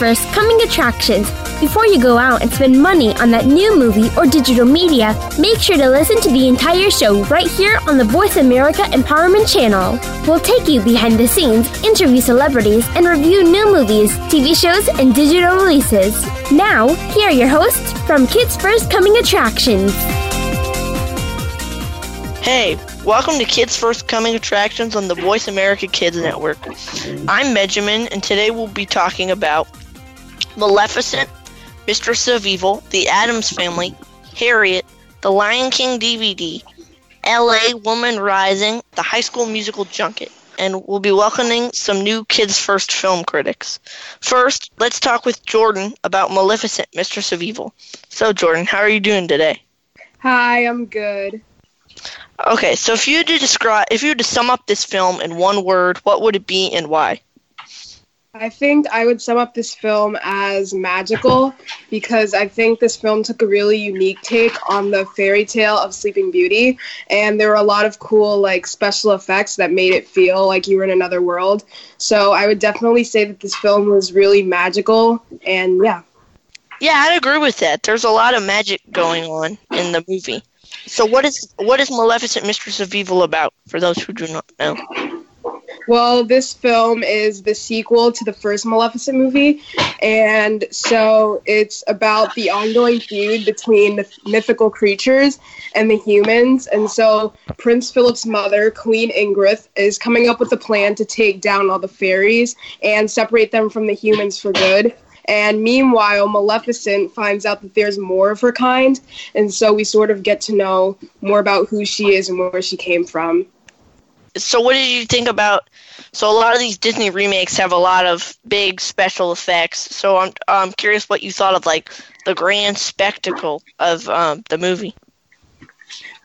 First Coming Attractions. Before you go out and spend money on that new movie or digital media, make sure to listen to the entire show right here on the Voice America Empowerment Channel. We'll take you behind the scenes, interview celebrities, and review new movies, TV shows, and digital releases. Now, here are your hosts from Kids First Coming Attractions. Hey, welcome to Kids First Coming Attractions on the Voice America Kids Network. I'm Benjamin, and today we'll be talking about Maleficent, Mistress of Evil, The Addams Family, Harriet, The Lion King DVD, LA Woman Rising, The High School Musical Junket, and we'll be welcoming some new Kids First film critics. First, let's talk with Jordan about Maleficent, Mistress of Evil. So, Jordan, how are you doing today? Hi, I'm good. Okay, so if you had to describe, if you had to sum up this film in one word, what would it be and why? I think I would sum up this film as magical because I think this film took a really unique take on the fairy tale of Sleeping Beauty, and there were a lot of cool like special effects that made it feel like you were in another world. So I would definitely say that this film was really magical, and yeah. Yeah, I'd agree with that. There's a lot of magic going on in the movie. So what is what is Maleficent Mistress of Evil about for those who do not know? Well, this film is the sequel to the first Maleficent movie, and so it's about the ongoing feud between the mythical creatures and the humans. And so Prince Philip's mother, Queen Ingrid, is coming up with a plan to take down all the fairies and separate them from the humans for good. And meanwhile, Maleficent finds out that there's more of her kind, and so we sort of get to know more about who she is and where she came from. So, what did you think about? So, a lot of these Disney remakes have a lot of big special effects. So, I'm I'm curious what you thought of like the grand spectacle of um, the movie.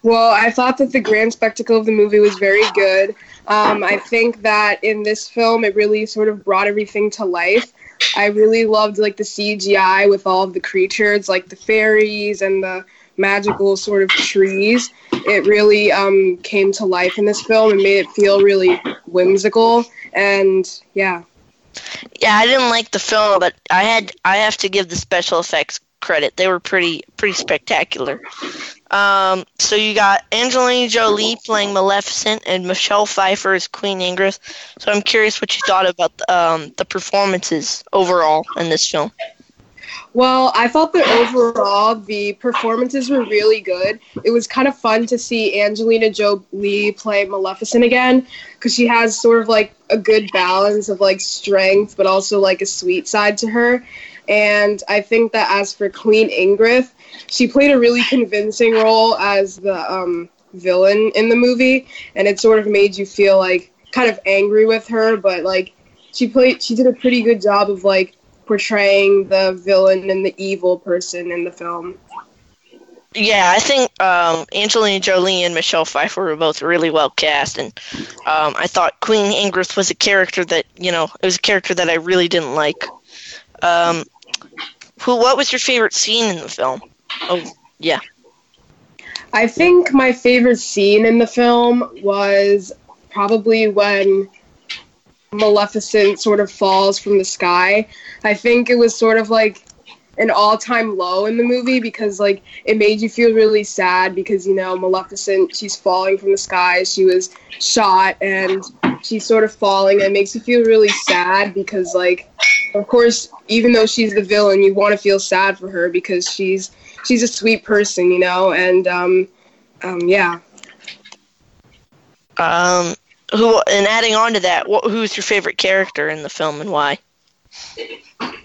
Well, I thought that the grand spectacle of the movie was very good. Um, I think that in this film, it really sort of brought everything to life. I really loved like the CGI with all of the creatures, like the fairies and the magical sort of trees. It really um, came to life in this film and made it feel really whimsical. And yeah. Yeah, I didn't like the film, but I had I have to give the special effects credit. They were pretty pretty spectacular. Um, so you got Angelina Jolie playing Maleficent and Michelle Pfeiffer as Queen Ingrid. So I'm curious what you thought about um, the performances overall in this film. Well, I thought that overall the performances were really good. It was kind of fun to see Angelina Jolie play Maleficent again because she has sort of like a good balance of like strength but also like a sweet side to her. And I think that as for Queen Ingrid, she played a really convincing role as the um, villain in the movie, and it sort of made you feel like kind of angry with her, but like she played, she did a pretty good job of like portraying the villain and the evil person in the film. Yeah, I think um, Angelina Jolie and Michelle Pfeiffer were both really well cast, and um, I thought Queen Ingrid was a character that you know it was a character that I really didn't like. Um, who? What was your favorite scene in the film? Oh, yeah. I think my favorite scene in the film was probably when Maleficent sort of falls from the sky. I think it was sort of like an all-time low in the movie because like it made you feel really sad because you know Maleficent she's falling from the sky she was shot and she's sort of falling and it makes you feel really sad because like of course even though she's the villain you want to feel sad for her because she's she's a sweet person, you know, and um, um, yeah. Um, who and adding on to that, what, who's your favorite character in the film and why?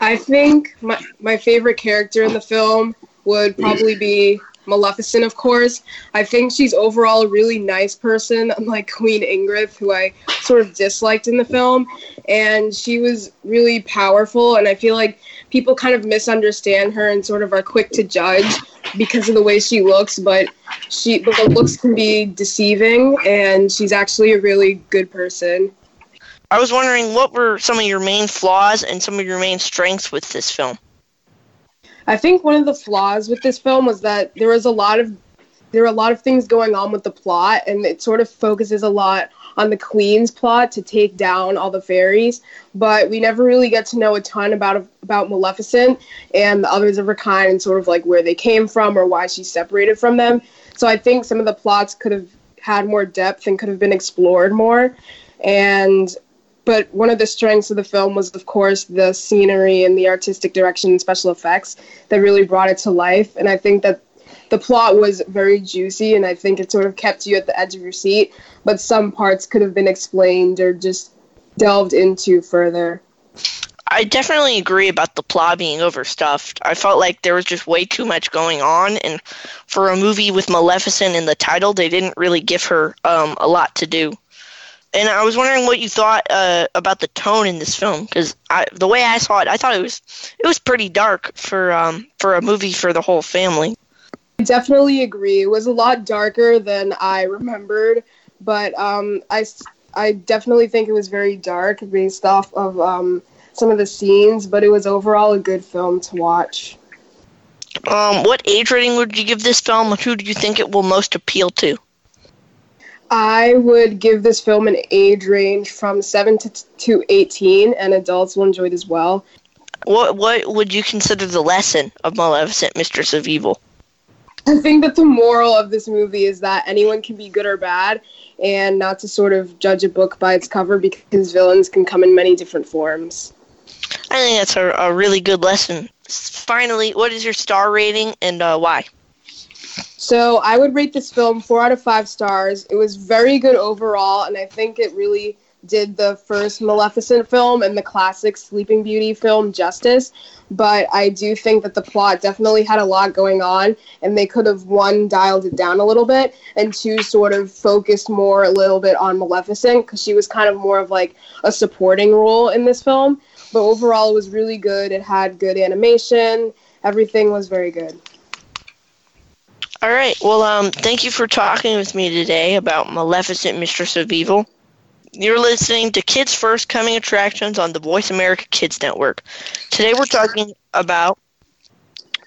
I think my my favorite character in the film would probably be Maleficent, of course. I think she's overall a really nice person, unlike Queen Ingrid, who I sort of disliked in the film. And she was really powerful, and I feel like people kind of misunderstand her and sort of are quick to judge because of the way she looks, but she but the looks can be deceiving, and she's actually a really good person. I was wondering what were some of your main flaws and some of your main strengths with this film. I think one of the flaws with this film was that there was a lot of there are a lot of things going on with the plot, and it sort of focuses a lot on the queen's plot to take down all the fairies. But we never really get to know a ton about about Maleficent and the others of her kind, and sort of like where they came from or why she separated from them. So I think some of the plots could have had more depth and could have been explored more. And but one of the strengths of the film was of course the scenery and the artistic direction and special effects that really brought it to life and i think that the plot was very juicy and I think it sort of kept you at the edge of your seat, but some parts could have been explained or just delved into further. I definitely agree about the plot being overstuffed. I felt like there was just way too much going on, and for a movie with Maleficent in the title, they didn't really give her um, a lot to do. And I was wondering what you thought uh, about the tone in this film, because the way I saw it, I thought it was it was pretty dark for um, for a movie for the whole family. I definitely agree. It was a lot darker than I remembered, but um, I, I definitely think it was very dark based off of um, some of the scenes, but it was overall a good film to watch. Um, what age rating would you give this film? And who do you think it will most appeal to? I would give this film an age range from 7 to, to 18, and adults will enjoy it as well. What what would you consider the lesson of Maleficent, Mistress of Evil? I think that the moral of this movie is that anyone can be good or bad, and not to sort of judge a book by its cover because villains can come in many different forms. I think that's a, a really good lesson. Finally, what is your star rating and uh, why? So I would rate this film four out of five stars. It was very good overall, and I think it really did the first Maleficent film and the classic Sleeping Beauty film justice. But I do think that the plot definitely had a lot going on, and they could have one dialed it down a little bit, and two sort of focused more a little bit on Maleficent because she was kind of more of like a supporting role in this film. But overall, it was really good. It had good animation. Everything was very good. All right. Well, um, thank you for talking with me today about Maleficent, Mistress of Evil. You're listening to Kids First Coming Attractions on the Voice America Kids Network. Today we're talking about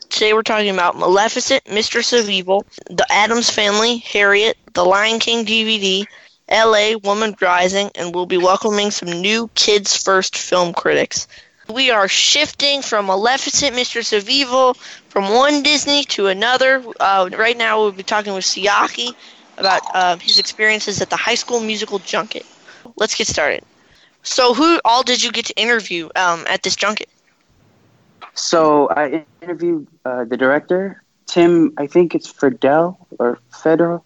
today we're talking about Maleficent, Mistress of Evil, The Addams Family, Harriet, The Lion King DVD, LA Woman Rising, and we'll be welcoming some new Kids First film critics. We are shifting from Maleficent, Mistress of Evil, from one Disney to another. Uh, right now, we'll be talking with Siaki about uh, his experiences at the High School Musical Junket let's get started. So, who all did you get to interview um, at this junket? So, I interviewed uh, the director, Tim, I think it's Fidel or Federal.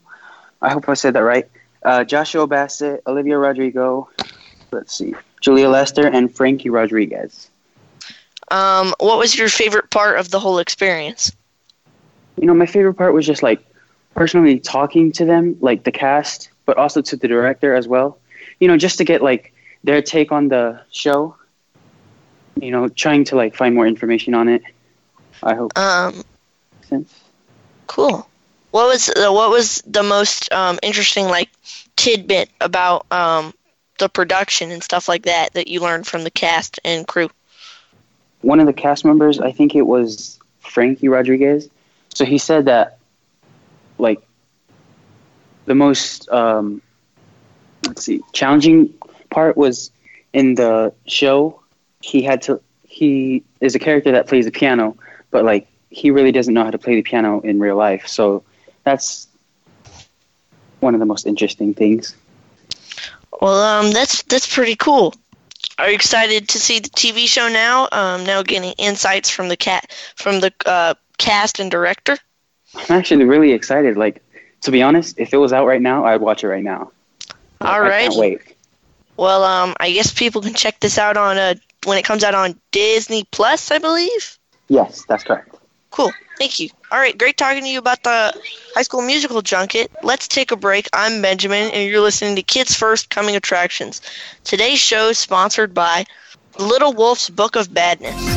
I hope I said that right. Uh, Joshua Bassett, Olivia Rodrigo, let's see, Julia Lester, and Frankie Rodriguez. Um, what was your favorite part of the whole experience? You know, my favorite part was just like personally talking to them, like the cast, but also to the director as well you know, just to get like their take on the show. You know, trying to like find more information on it. I hope. Um. Sense. Cool. What was uh, what was the most um, interesting like tidbit about um, the production and stuff like that that you learned from the cast and crew? One of the cast members, I think it was Frankie Rodriguez. So he said that like the most um, let's see, challenging part was in the show. He had to. He is a character that plays the piano, but like he really doesn't know how to play the piano in real life. So that's one of the most interesting things. Well, um, that's that's pretty cool. Are you excited to see the TV show now? Um, now getting insights from the cat from the uh, cast and director. I'm actually really excited. Like to be honest, if it was out right now, I'd watch it right now. All right. wait. Well, um, I guess people can check this out on uh when it comes out on Disney Plus, I believe. Yes, that's correct. Cool. Thank you. All right, great talking to you about the High School Musical junket. Let's take a break. I'm Benjamin, and you're listening to Kids First Coming Attractions. Today's show is sponsored by Little Wolf's Book of Badness.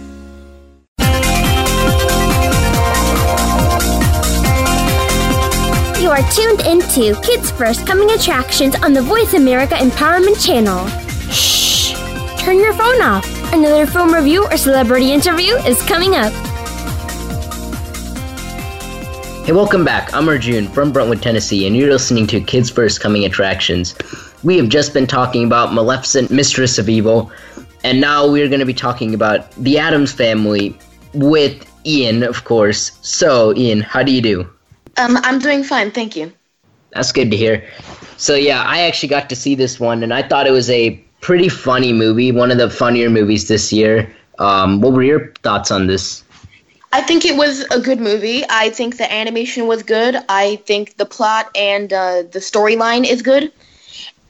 Are tuned into Kids First Coming Attractions on the Voice America Empowerment Channel. Shh! Turn your phone off. Another film review or celebrity interview is coming up. Hey, welcome back. I'm Arjun from Brentwood, Tennessee, and you're listening to Kids First Coming Attractions. We have just been talking about Maleficent, Mistress of Evil, and now we're going to be talking about the Addams Family with Ian, of course. So, Ian, how do you do? Um, I'm doing fine, thank you. That's good to hear. So yeah, I actually got to see this one, and I thought it was a pretty funny movie, one of the funnier movies this year. Um, what were your thoughts on this? I think it was a good movie. I think the animation was good. I think the plot and uh, the storyline is good.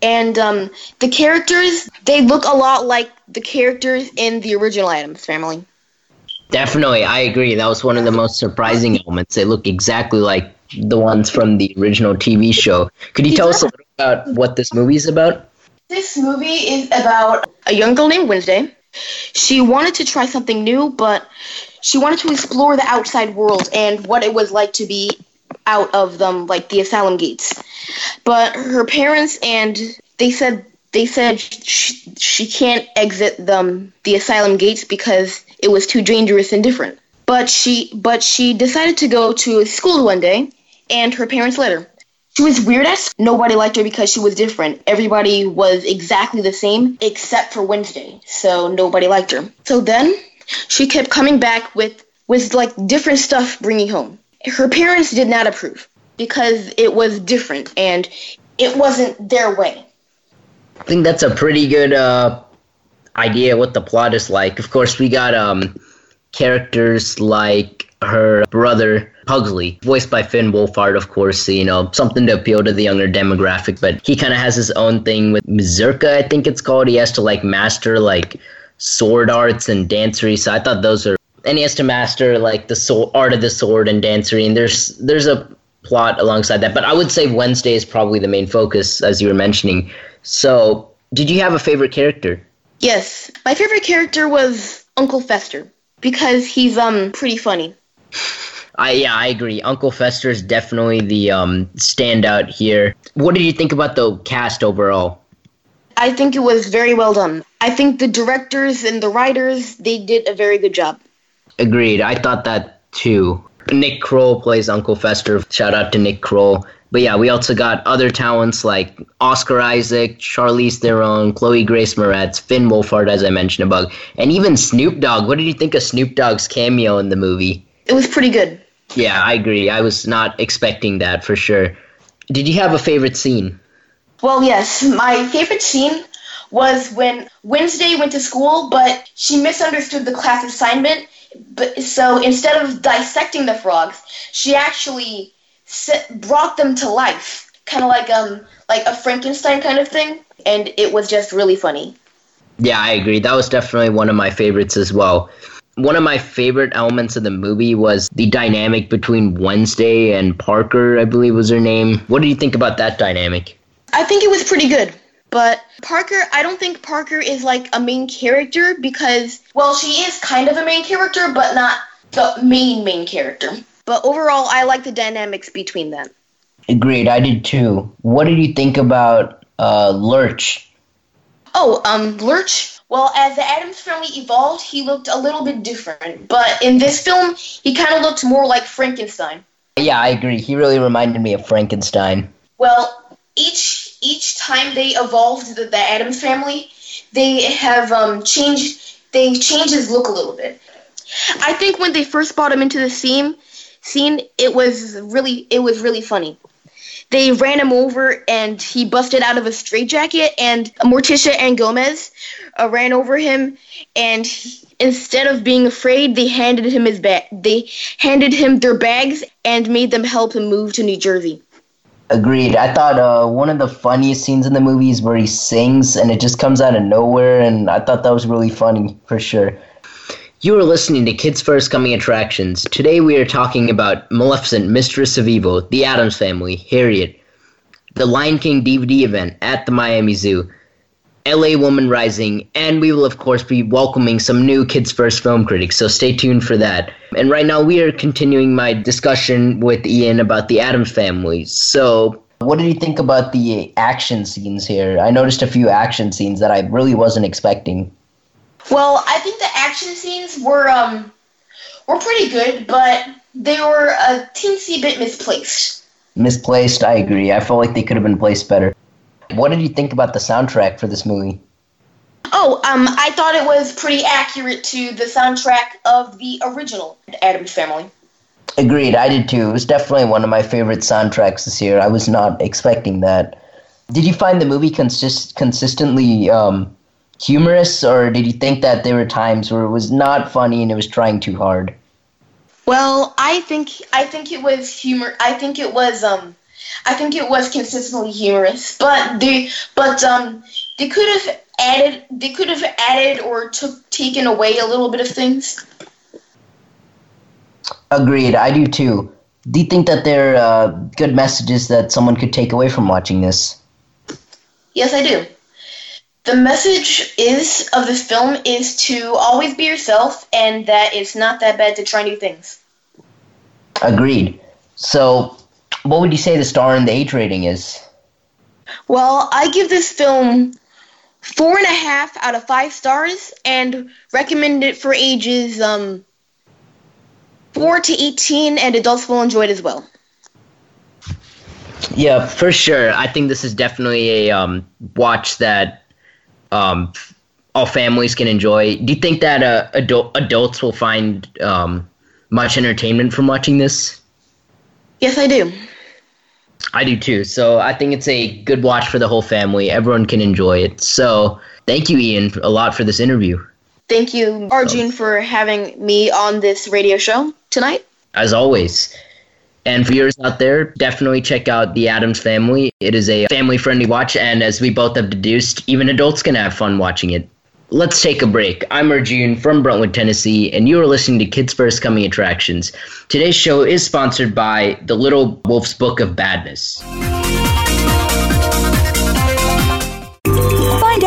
And um, the characters, they look a lot like the characters in the original Addams Family. Definitely, I agree. That was one of the most surprising elements. They look exactly like the ones from the original TV show. Could you tell us a little about what this movie is about? This movie is about a young girl named Wednesday. She wanted to try something new, but she wanted to explore the outside world and what it was like to be out of them, like the asylum gates. But her parents and they said they said she, she can't exit them the asylum gates because it was too dangerous and different. But she but she decided to go to school one day and her parents let her. She was weird as nobody liked her because she was different. Everybody was exactly the same except for Wednesday. So nobody liked her. So then she kept coming back with with like different stuff bringing home. Her parents did not approve because it was different and it wasn't their way. I think that's a pretty good uh, idea what the plot is like. Of course, we got um, characters like her brother Pugsley, voiced by Finn Wolfhard, of course, you know, something to appeal to the younger demographic, but he kind of has his own thing with Mazurka, I think it's called. He has to like master like sword arts and dancery. So I thought those are and he has to master like the soul, art of the sword and dancery and there's there's a plot alongside that. But I would say Wednesday is probably the main focus as you were mentioning. So, did you have a favorite character? Yes, my favorite character was Uncle Fester. because he's um pretty funny. I yeah, I agree. Uncle Fester is definitely the um, standout here. What did you think about the cast overall? I think it was very well done. I think the directors and the writers they did a very good job. Agreed. I thought that too. Nick Kroll plays Uncle Fester. Shout out to Nick Kroll. But yeah, we also got other talents like Oscar Isaac, Charlize Theron, Chloe Grace Moretz, Finn Wolfhard, as I mentioned above, and even Snoop Dogg. What did you think of Snoop Dogg's cameo in the movie? It was pretty good. Yeah, I agree. I was not expecting that for sure. Did you have a favorite scene? Well, yes. My favorite scene was when Wednesday went to school, but she misunderstood the class assignment. But so instead of dissecting the frogs, she actually brought them to life, kind of like um like a Frankenstein kind of thing, and it was just really funny. Yeah, I agree. That was definitely one of my favorites as well. One of my favorite elements of the movie was the dynamic between Wednesday and Parker, I believe was her name. What do you think about that dynamic? I think it was pretty good. But Parker, I don't think Parker is like a main character because, well, she is kind of a main character, but not the main main character. But overall, I like the dynamics between them. Agreed, I did too. What did you think about uh, Lurch? Oh, um, Lurch. Well, as the Addams family evolved, he looked a little bit different. But in this film, he kind of looked more like Frankenstein. Yeah, I agree. He really reminded me of Frankenstein. Well, each each time they evolved the, the Addams family, they have um, changed. They changed his look a little bit. I think when they first brought him into the scene, scene it was really it was really funny. They ran him over and he busted out of a straitjacket, and Morticia and Gomez uh, ran over him, and he, instead of being afraid, they handed him his bag. They handed him their bags and made them help him move to New Jersey. Agreed. I thought uh, one of the funniest scenes in the movie is where he sings and it just comes out of nowhere, and I thought that was really funny for sure. You are listening to Kids First Coming Attractions. Today we are talking about Maleficent, Mistress of Evil, The Addams Family, Harriet, the Lion King DVD event at the Miami Zoo, LA Woman Rising, and we will, of course, be welcoming some new Kids First film critics, so stay tuned for that. And right now, we are continuing my discussion with Ian about the Addams family. So, what did you think about the action scenes here? I noticed a few action scenes that I really wasn't expecting. Well, I think the action scenes were um were pretty good, but they were a teensy bit misplaced. Misplaced, I agree. I felt like they could have been placed better. What did you think about the soundtrack for this movie? Oh, um, I thought it was pretty accurate to the soundtrack of the original Addams Family. Agreed, I did too. It was definitely one of my favorite soundtracks this year. I was not expecting that. Did you find the movie consist- consistently um, humorous, or did you think that there were times where it was not funny and it was trying too hard? Well, I think I think it was humor. I think it was um, I think it was consistently humorous, but they but um, they could have added they could have added or took taken away a little bit of things. Agreed, I do too. Do you think that there are uh, good messages that someone could take away from watching this? Yes, I do. The message is of this film is to always be yourself, and that it's not that bad to try new things. Agreed. So, what would you say the star and the age rating is? Well, I give this film four and a half out of five stars, and recommend it for ages um four to eighteen, and adults will enjoy it as well. Yeah, for sure. I think this is definitely a um, watch that um, all families can enjoy. Do you think that uh, adult, adults will find um, much entertainment from watching this? Yes, I do. I do too. So I think it's a good watch for the whole family. Everyone can enjoy it. So thank you, Ian, a lot for this interview. Thank you, Arjun, for having me on this radio show tonight. As always. And viewers out there, definitely check out The Addams Family. It is a family friendly watch, and as we both have deduced, even adults can have fun watching it. Let's take a break. I'm Arjun from Brentwood, Tennessee, and you are listening to Kids First Coming Attractions. Today's show is sponsored by The Little Wolf's Book of Badness.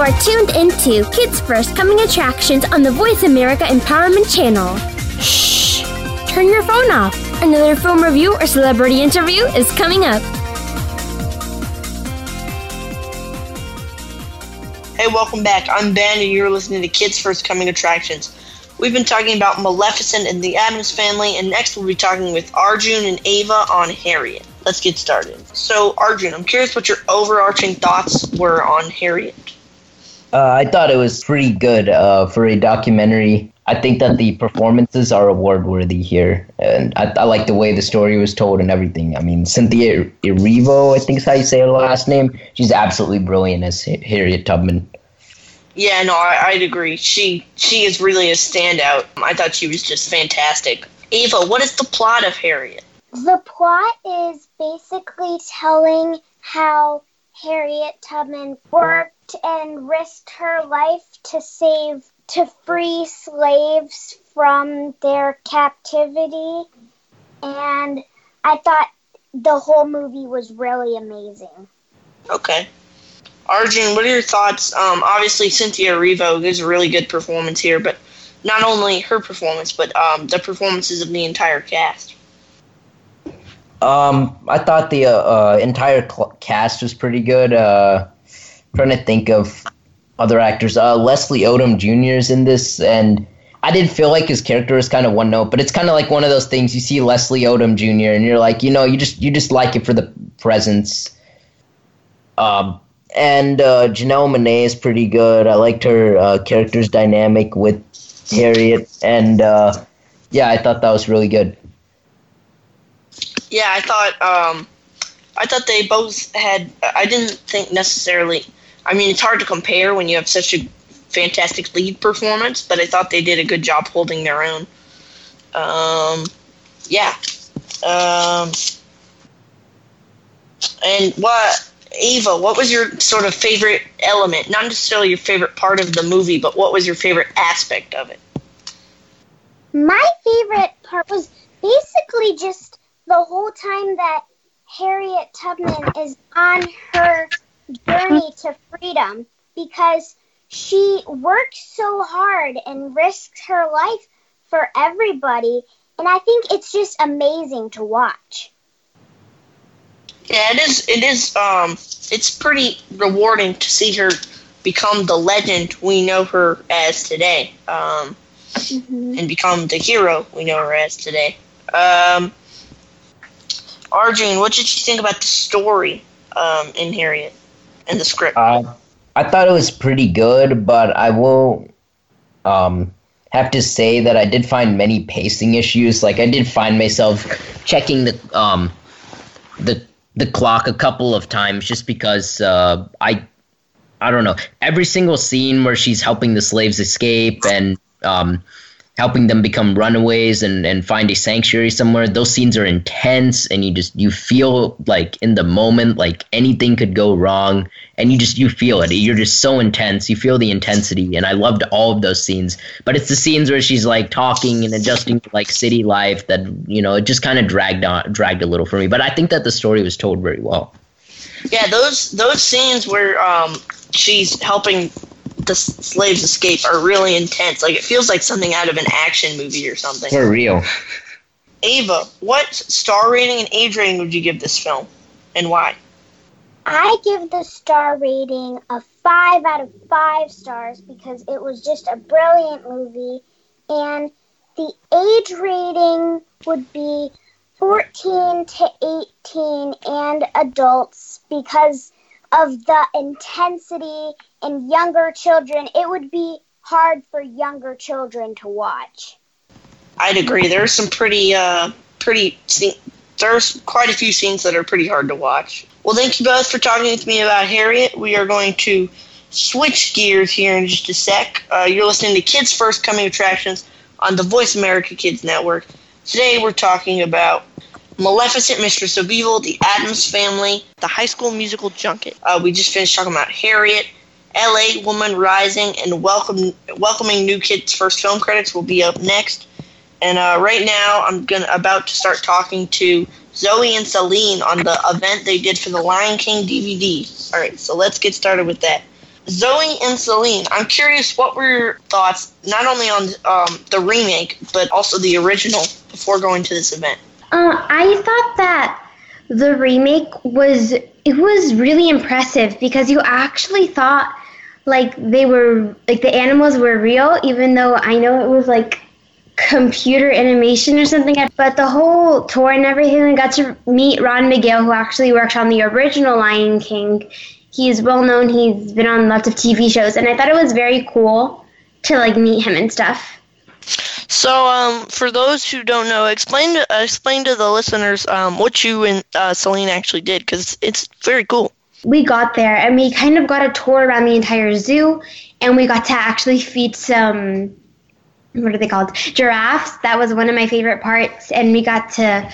You are tuned into Kids First Coming Attractions on the Voice America Empowerment Channel. Shh! Turn your phone off. Another film review or celebrity interview is coming up. Hey, welcome back. I'm Ben, and you're listening to Kids First Coming Attractions. We've been talking about Maleficent and the Addams Family, and next we'll be talking with Arjun and Ava on Harriet. Let's get started. So, Arjun, I'm curious what your overarching thoughts were on Harriet. Uh, I thought it was pretty good uh, for a documentary. I think that the performances are award worthy here, and I, I like the way the story was told and everything. I mean, Cynthia Erivo, I think is how you say her last name. She's absolutely brilliant as Harriet Tubman. Yeah, no, I, I'd agree. She she is really a standout. I thought she was just fantastic. Eva, what is the plot of Harriet? The plot is basically telling how Harriet Tubman worked and risked her life to save to free slaves from their captivity and I thought the whole movie was really amazing. Okay. Arjun, what are your thoughts? Um, obviously, Cynthia Erivo gives a really good performance here, but not only her performance, but um, the performances of the entire cast. Um, I thought the uh, uh, entire cl- cast was pretty good. Uh, trying to think of other actors. Uh, Leslie Odom Jr. is in this, and I did feel like his character was kind of one note, but it's kind of like one of those things. You see Leslie Odom Jr. and you're like, you know, you just you just like it for the presence. Um, and uh, Janelle Monáe is pretty good. I liked her uh, character's dynamic with Harriet, and uh, yeah, I thought that was really good. Yeah, I thought um, I thought they both had. I didn't think necessarily. I mean, it's hard to compare when you have such a fantastic lead performance, but I thought they did a good job holding their own. Um, yeah. Um, and what Ava, what was your sort of favorite element? Not necessarily your favorite part of the movie, but what was your favorite aspect of it? My favorite part was basically just the whole time that Harriet Tubman is on her journey to freedom because she works so hard and risks her life for everybody. And I think it's just amazing to watch. Yeah, it is. It is. Um, it's pretty rewarding to see her become the legend we know her as today, um, mm-hmm. and become the hero we know her as today. Um, Arjun, what did you think about the story um, in Harriet and the script? Uh, I thought it was pretty good, but I will um, have to say that I did find many pacing issues. Like I did find myself checking the um, the the clock a couple of times just because uh, I I don't know every single scene where she's helping the slaves escape and um, helping them become runaways and, and find a sanctuary somewhere. Those scenes are intense and you just you feel like in the moment like anything could go wrong and you just you feel it. You're just so intense. You feel the intensity and i loved all of those scenes. But it's the scenes where she's like talking and adjusting to like city life that you know it just kind of dragged on dragged a little for me. But i think that the story was told very well. Yeah those those scenes where um she's helping the slaves escape are really intense. Like it feels like something out of an action movie or something. For real. Ava, what star rating and age rating would you give this film, and why? I give the star rating a five out of five stars because it was just a brilliant movie, and the age rating would be 14 to 18 and adults because of the intensity in younger children, it would be hard for younger children to watch. I'd agree. There's some pretty, uh, pretty. There's quite a few scenes that are pretty hard to watch. Well, thank you both for talking with me about Harriet. We are going to switch gears here in just a sec. Uh, you're listening to Kids First Coming Attractions on the Voice America Kids Network. Today we're talking about Maleficent, Mistress of Evil, The Addams Family, The High School Musical Junket. Uh, we just finished talking about Harriet, LA Woman Rising, and welcome welcoming new kids' first film credits will be up next. And uh, right now, I'm gonna about to start talking to Zoe and Celine on the event they did for the Lion King DVD. All right, so let's get started with that. Zoe and Celine, I'm curious, what were your thoughts not only on um, the remake but also the original before going to this event? Uh, I thought that the remake was it was really impressive because you actually thought like they were like the animals were real even though I know it was like computer animation or something. But the whole tour and everything I got to meet Ron Magill who actually worked on the original Lion King. He's well known. He's been on lots of TV shows. And I thought it was very cool to like meet him and stuff so, um, for those who don't know, explain to, uh, explain to the listeners um, what you and uh, Celine actually did because it's very cool. We got there and we kind of got a tour around the entire zoo, and we got to actually feed some what are they called giraffes. That was one of my favorite parts, and we got to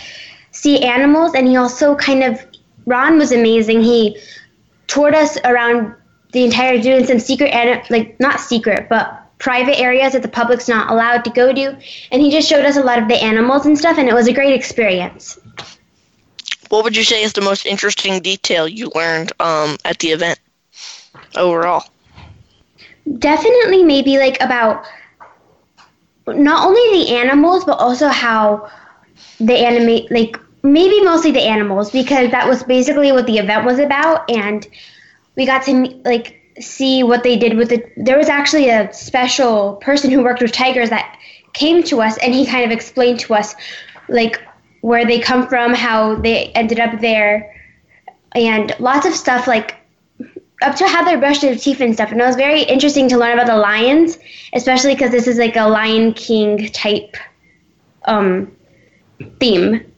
see animals. And he also kind of Ron was amazing. He toured us around the entire zoo and some secret, like not secret, but private areas that the public's not allowed to go to. And he just showed us a lot of the animals and stuff, and it was a great experience. What would you say is the most interesting detail you learned um, at the event overall? Definitely, maybe like about not only the animals, but also how the animate, like maybe mostly the animals, because that was basically what the event was about. And we got to like see what they did with it. There was actually a special person who worked with tigers that came to us, and he kind of explained to us, like, where they come from, how they ended up there, and lots of stuff like up to how they brush their teeth and stuff. And it was very interesting to learn about the lions, especially because this is like a Lion King type um, theme.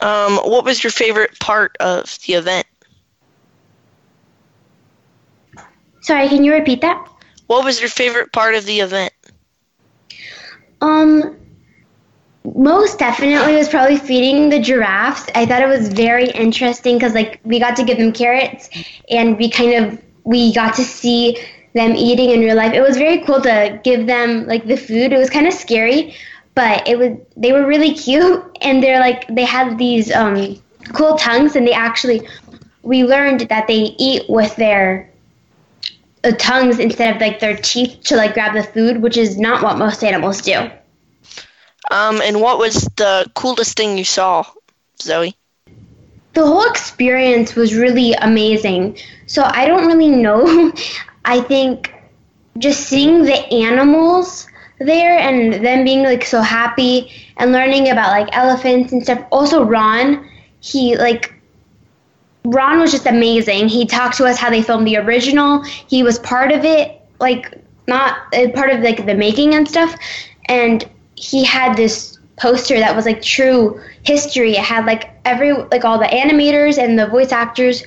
Um, what was your favorite part of the event? Sorry, can you repeat that? What was your favorite part of the event? Um, most definitely was probably feeding the giraffes. I thought it was very interesting because like we got to give them carrots and we kind of we got to see them eating in real life. It was very cool to give them like the food. It was kind of scary, but it was they were really cute and they're like they had these um, cool tongues and they actually we learned that they eat with their tongues instead of like their teeth to like grab the food, which is not what most animals do. Um, and what was the coolest thing you saw, Zoe? The whole experience was really amazing. So I don't really know. I think just seeing the animals there and them being like so happy and learning about like elephants and stuff. Also, Ron, he like Ron was just amazing. He talked to us how they filmed the original. He was part of it, like not uh, part of like the making and stuff. And he had this poster that was like true history. It had like every like all the animators and the voice actors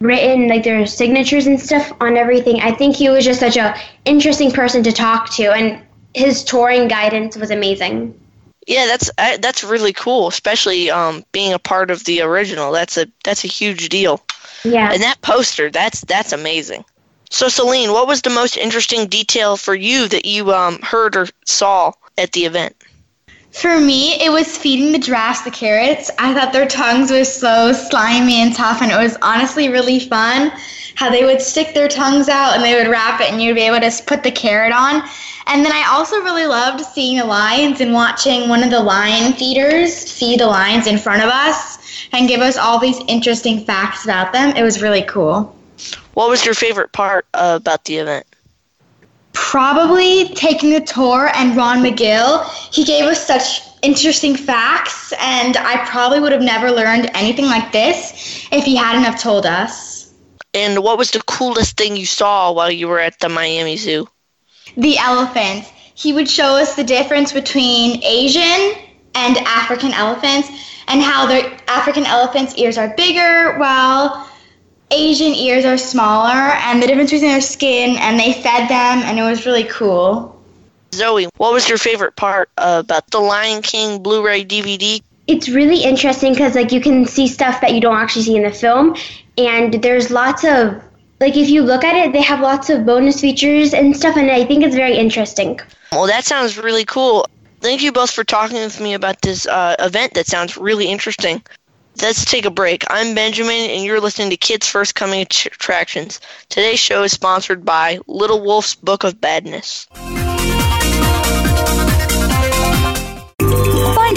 written like their signatures and stuff on everything. I think he was just such a interesting person to talk to, and his touring guidance was amazing. Yeah, that's uh, that's really cool, especially um, being a part of the original. That's a that's a huge deal. Yeah. And that poster, that's that's amazing. So, Celine, what was the most interesting detail for you that you um, heard or saw at the event? For me, it was feeding the giraffes the carrots. I thought their tongues were so slimy and tough, and it was honestly really fun how they would stick their tongues out and they would wrap it, and you'd be able to put the carrot on. And then I also really loved seeing the lions and watching one of the lion feeders feed the lions in front of us and give us all these interesting facts about them. It was really cool. What was your favorite part uh, about the event? Probably taking the tour and Ron Magill. He gave us such interesting facts, and I probably would have never learned anything like this if he hadn't have told us. And what was the coolest thing you saw while you were at the Miami Zoo? The elephants. He would show us the difference between Asian and African elephants and how the African elephants' ears are bigger while Asian ears are smaller and the difference between their skin and they fed them and it was really cool. Zoe, what was your favorite part about the Lion King Blu-ray DVD? It's really interesting because like you can see stuff that you don't actually see in the film, and there's lots of like if you look at it, they have lots of bonus features and stuff, and I think it's very interesting. Well, that sounds really cool. Thank you both for talking with me about this uh, event. That sounds really interesting. Let's take a break. I'm Benjamin, and you're listening to Kids First Coming Attractions. Today's show is sponsored by Little Wolf's Book of Badness.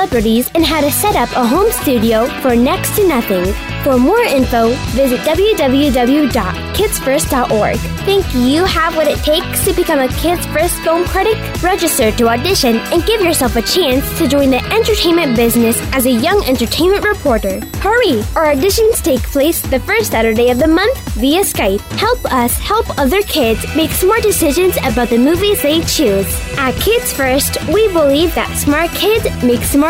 and how to set up a home studio for next to nothing. For more info, visit www.kidsfirst.org. Think you have what it takes to become a Kids First film critic? Register to audition and give yourself a chance to join the entertainment business as a young entertainment reporter. Hurry! Our auditions take place the first Saturday of the month via Skype. Help us help other kids make smart decisions about the movies they choose. At Kids First, we believe that smart kids make smart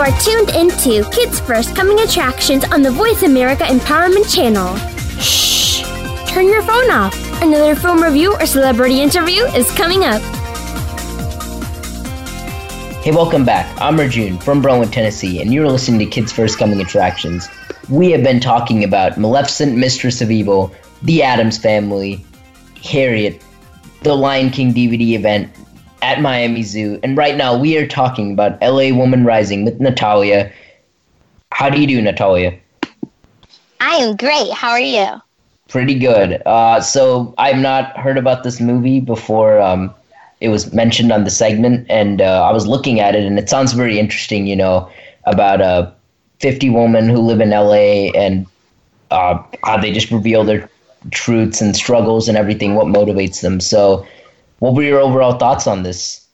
Are tuned into Kids First Coming Attractions on the Voice America Empowerment Channel. Shh! Turn your phone off. Another film review or celebrity interview is coming up. Hey, welcome back. I'm Arjun from Berwyn, Tennessee, and you're listening to Kids First Coming Attractions. We have been talking about Maleficent, Mistress of Evil, The Addams Family, Harriet, the Lion King DVD event at Miami Zoo, and right now we are talking about LA Woman Rising with Natalia. How do you do, Natalia? I am great. How are you? Pretty good. Uh, so I've not heard about this movie before um, it was mentioned on the segment, and uh, I was looking at it, and it sounds very interesting. You know, about a 50 women who live in LA and uh, how they just reveal their truths and struggles and everything, what motivates them. So, what were your overall thoughts on this?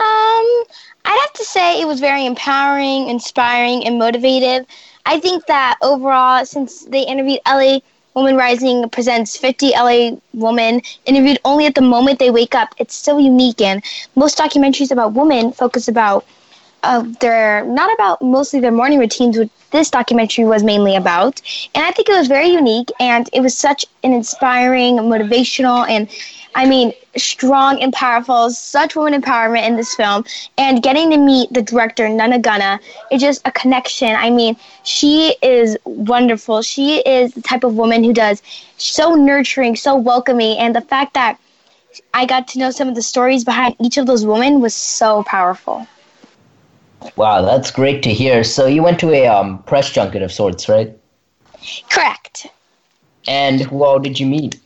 Um, I'd have to say it was very empowering, inspiring, and motivative. I think that overall, since they interviewed LA Woman Rising presents 50 LA women interviewed only at the moment they wake up, it's so unique. And most documentaries about women focus about uh, their not about mostly their morning routines, which this documentary was mainly about. And I think it was very unique, and it was such an inspiring, motivational, and I mean, strong and powerful, such woman empowerment in this film. And getting to meet the director, Nana Ghana, is just a connection. I mean, she is wonderful. She is the type of woman who does so nurturing, so welcoming. And the fact that I got to know some of the stories behind each of those women was so powerful. Wow, that's great to hear. So you went to a um, press junket of sorts, right? Correct. And who all did you meet?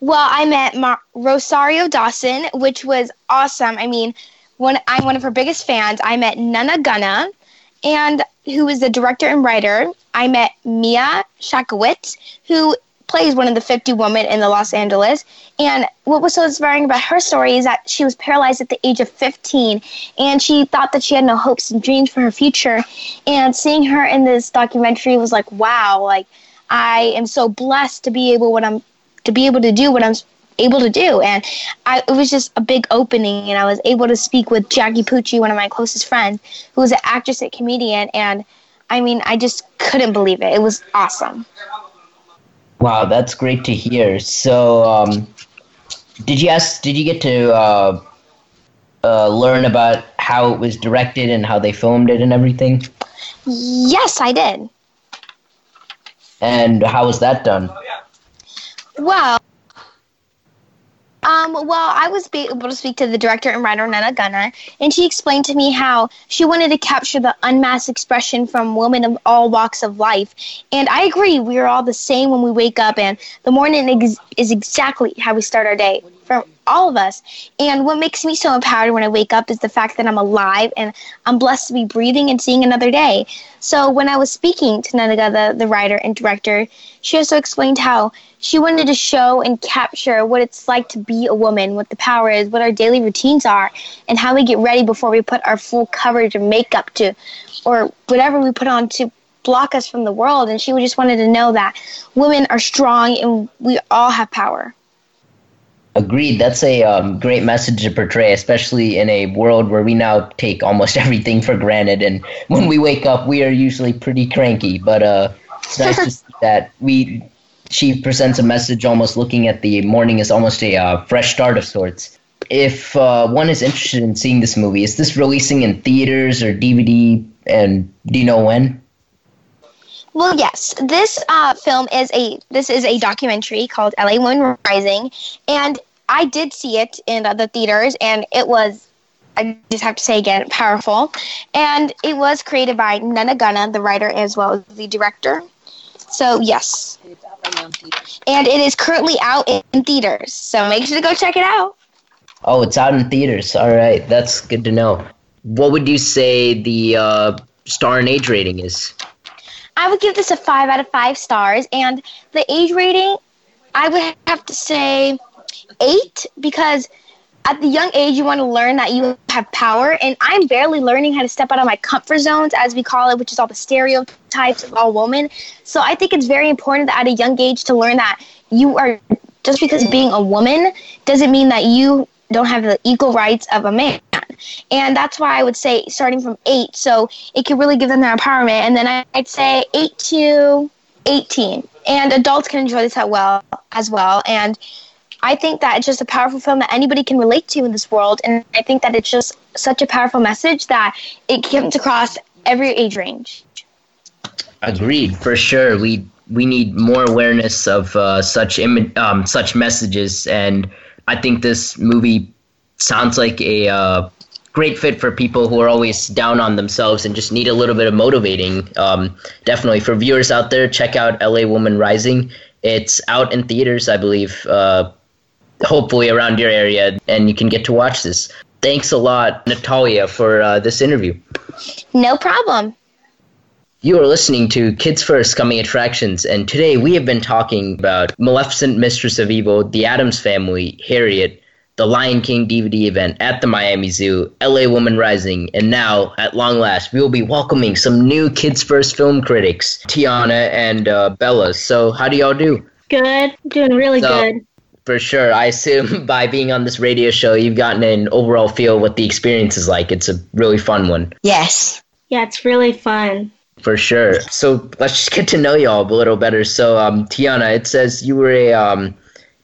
Well, I met Mar- Rosario Dawson, which was awesome. I mean, when I'm one of her biggest fans. I met Nana Ghana, and who is the director and writer. I met Mia Shakowitz, who plays one of the 50 women in the Los Angeles. And what was so inspiring about her story is that she was paralyzed at the age of 15 and she thought that she had no hopes and dreams for her future. And seeing her in this documentary was like, wow, like I am so blessed to be able what I'm to be able to do what I'm able to do. And I, it was just a big opening and I was able to speak with Jackie Pucci, one of my closest friends, who was an actress and comedian and I mean, I just couldn't believe it. It was awesome. Wow, that's great to hear. So, um, did you ask? Did you get to uh, uh, learn about how it was directed and how they filmed it and everything? Yes, I did. And how was that done? Well, um, well, I was able to speak to the director and writer Nana Ghana, and she explained to me how she wanted to capture the unmasked expression from women of all walks of life. And I agree, we are all the same when we wake up, and the morning ex- is exactly how we start our day for all of us. And what makes me so empowered when I wake up is the fact that I'm alive and I'm blessed to be breathing and seeing another day. So when I was speaking to Nana Ghana, the, the writer and director, she also explained how she wanted to show and capture what it's like to be a woman, what the power is, what our daily routines are, and how we get ready before we put our full coverage of makeup to, or whatever we put on to block us from the world. And she just wanted to know that women are strong and we all have power. Agreed. That's a um, great message to portray, especially in a world where we now take almost everything for granted. And when we wake up, we are usually pretty cranky. But uh, it's nice to see that we she presents a message almost looking at the morning as almost a uh, fresh start of sorts. If uh, one is interested in seeing this movie, is this releasing in theaters or DVD? And do you know when? Well, yes. This uh, film is a this is a documentary called LA Women Rising, and I did see it in the theaters, and it was I just have to say again, powerful. And it was created by Nana Ghana, the writer as well as the director. So yes, and it is currently out in theaters. So make sure to go check it out. Oh, it's out in theaters. All right, that's good to know. What would you say the uh, star and age rating is? I would give this a five out of five stars, and the age rating, I would have to say eight because at the young age you want to learn that you have power and i'm barely learning how to step out of my comfort zones as we call it which is all the stereotypes of all women. So i think it's very important that at a young age to learn that you are just because being a woman doesn't mean that you don't have the equal rights of a man and that's why i would say starting from eight so it could really give them their empowerment and then i'd say eight to 18 and adults can enjoy this as well as well and I think that it's just a powerful film that anybody can relate to in this world. And I think that it's just such a powerful message that it comes across every age range. Agreed, for sure. We we need more awareness of uh, such Im- um, such messages, and I think this movie sounds like a uh, great fit for people who are always down on themselves and just need a little bit of motivating. Um, definitely for viewers out there, check out LA Woman Rising. It's out in theaters, I believe. Uh, hopefully around your area, and you can get to watch this. Thanks a lot, Natalia, for uh, this interview. No problem. You are listening to Kids First Coming Attractions, and today we have been talking about Maleficent Mistress of Evil, The Addams Family, Harriet, the Lion King DVD event at the Miami Zoo, LA Woman Rising, and now, at long last, we will be welcoming some new Kids First film critics, Tiana and uh, Bella. So, how do y'all do? Good. Doing really So- good. For sure. I assume by being on this radio show, you've gotten an overall feel what the experience is like. It's a really fun one. Yes. Yeah, it's really fun. For sure. So let's just get to know y'all a little better. So, um, Tiana, it says you were a um,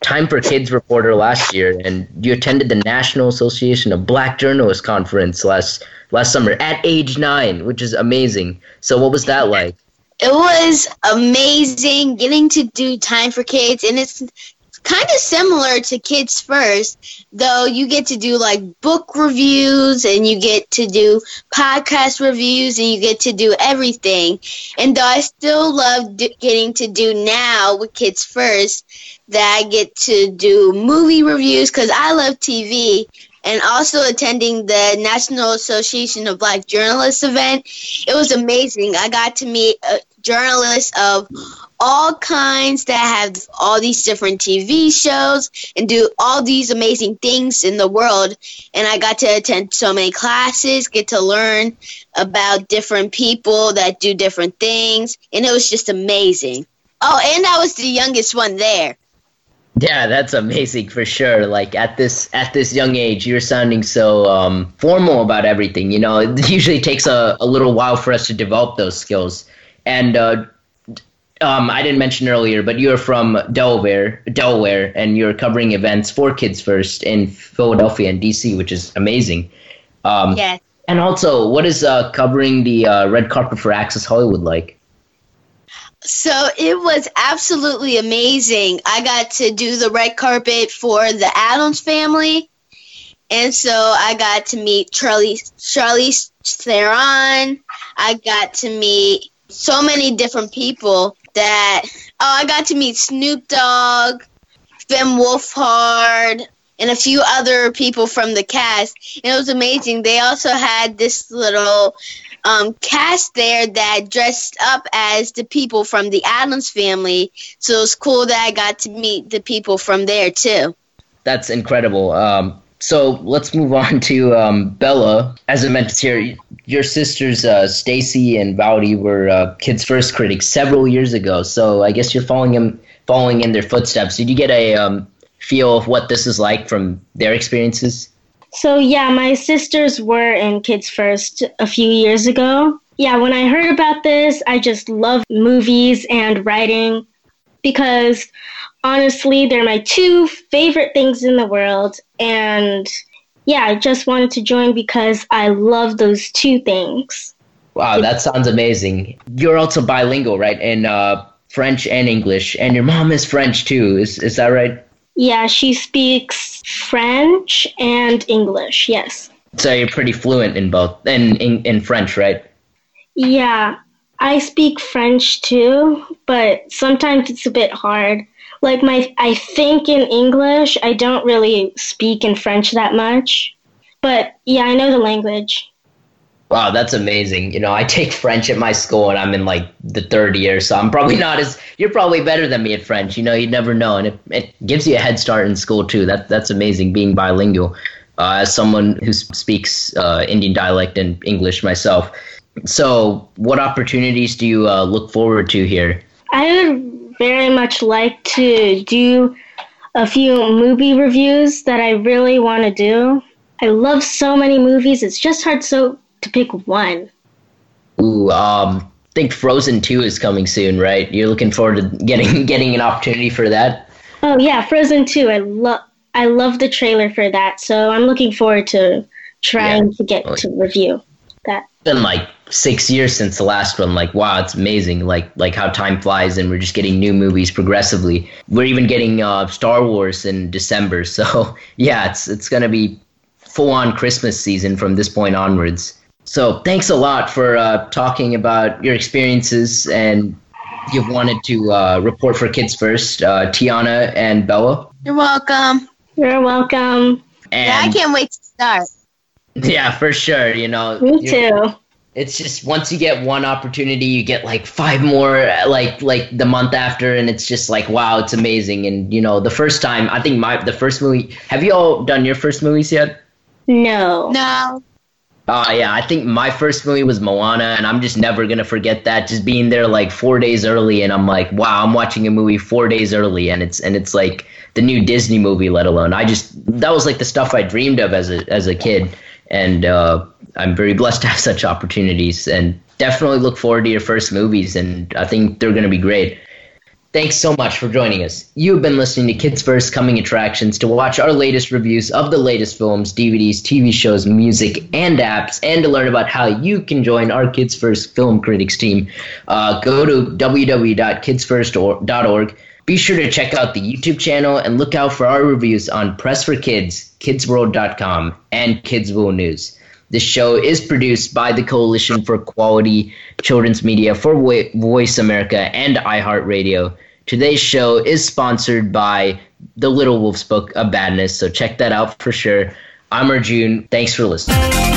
Time for Kids reporter last year, and you attended the National Association of Black Journalists conference last last summer at age nine, which is amazing. So, what was that like? It was amazing getting to do Time for Kids, and it's kind of similar to Kids First, though you get to do like book reviews and you get to do podcast reviews and you get to do everything. And though I still love getting to do now with Kids First, that I get to do movie reviews because I love TV. And also attending the National Association of Black Journalists event, it was amazing. I got to meet uh, journalists of all kinds that have all these different TV shows and do all these amazing things in the world. And I got to attend so many classes, get to learn about different people that do different things. And it was just amazing. Oh, and I was the youngest one there. Yeah, that's amazing for sure. Like at this at this young age, you're sounding so um, formal about everything. You know, it usually takes a, a little while for us to develop those skills. And uh, um, I didn't mention earlier, but you're from Delaware, Delaware, and you're covering events for Kids First in Philadelphia and DC, which is amazing. Um, Yes. And also, what is uh, covering the uh, red carpet for Access Hollywood like? So it was absolutely amazing. I got to do the red carpet for the Addams family. And so I got to meet Charlie Charlize Theron. I got to meet so many different people that oh I got to meet Snoop Dogg, Finn Wolfhard, and a few other people from the cast. And it was amazing. They also had this little um, cast there that dressed up as the people from the Addams family. So it was cool that I got to meet the people from there too. That's incredible. Um, so let's move on to um, Bella. As I mentioned here, your sisters uh, Stacy and Vowdy were uh, Kids First critics several years ago. So I guess you're following them, following in their footsteps. Did you get a um, feel of what this is like from their experiences? So, yeah, my sisters were in Kids First a few years ago. Yeah, when I heard about this, I just love movies and writing. because honestly, they're my two favorite things in the world. And yeah, I just wanted to join because I love those two things. Wow, that sounds amazing. You're also bilingual, right? In uh, French and English, and your mom is French too. Is is that right? Yeah, she speaks French and English. Yes. So you're pretty fluent in both, in in, in French, right? Yeah, I speak French too, but sometimes it's a bit hard. Like my I think in English, I don't really speak in French that much. But yeah, I know the language. Wow, that's amazing. You know, I take French at my school and I'm in like the third year, so I'm probably not as you're probably better than me at French. You know, you never know. And it, it gives you a head start in school too. That that's amazing being bilingual. Uh, as someone who speaks uh, Indian dialect and English myself. So, what opportunities do you uh, look forward to here? I would very much like to do a few movie reviews that I really want to do. I love so many movies. It's just hard so to pick one. Ooh, um, I think Frozen 2 is coming soon, right? You're looking forward to getting getting an opportunity for that? Oh yeah, Frozen 2. I love I love the trailer for that. So I'm looking forward to trying yeah. to get to review been like 6 years since the last one. Like wow, it's amazing like like how time flies and we're just getting new movies progressively. We're even getting uh, Star Wars in December. So yeah, it's it's going to be full on Christmas season from this point onwards. So thanks a lot for uh, talking about your experiences and you've wanted to uh, report for Kids First, uh, Tiana and Bella. You're welcome. You're welcome. And yeah, I can't wait to start. Yeah, for sure. You know, me too. It's just once you get one opportunity, you get like five more, like like the month after, and it's just like wow, it's amazing. And you know, the first time, I think my the first movie. Have you all done your first movies yet? No. No. Uh, yeah, I think my first movie was Moana, and I'm just never gonna forget that. Just being there like four days early, and I'm like, wow, I'm watching a movie four days early, and it's and it's like the new Disney movie. Let alone, I just that was like the stuff I dreamed of as a as a kid, and uh, I'm very blessed to have such opportunities, and definitely look forward to your first movies, and I think they're gonna be great. Thanks so much for joining us. You have been listening to Kids First Coming Attractions to watch our latest reviews of the latest films, DVDs, TV shows, music, and apps, and to learn about how you can join our Kids First Film Critics team. Uh, go to www.kidsfirst.org. Be sure to check out the YouTube channel and look out for our reviews on Press for Kids, kidsworld.com, and Kidsville News. This show is produced by the Coalition for Quality Children's Media for Voice America and iHeartRadio. Today's show is sponsored by The Little Wolf's Book of Badness, so check that out for sure. I'm Arjun. Thanks for listening.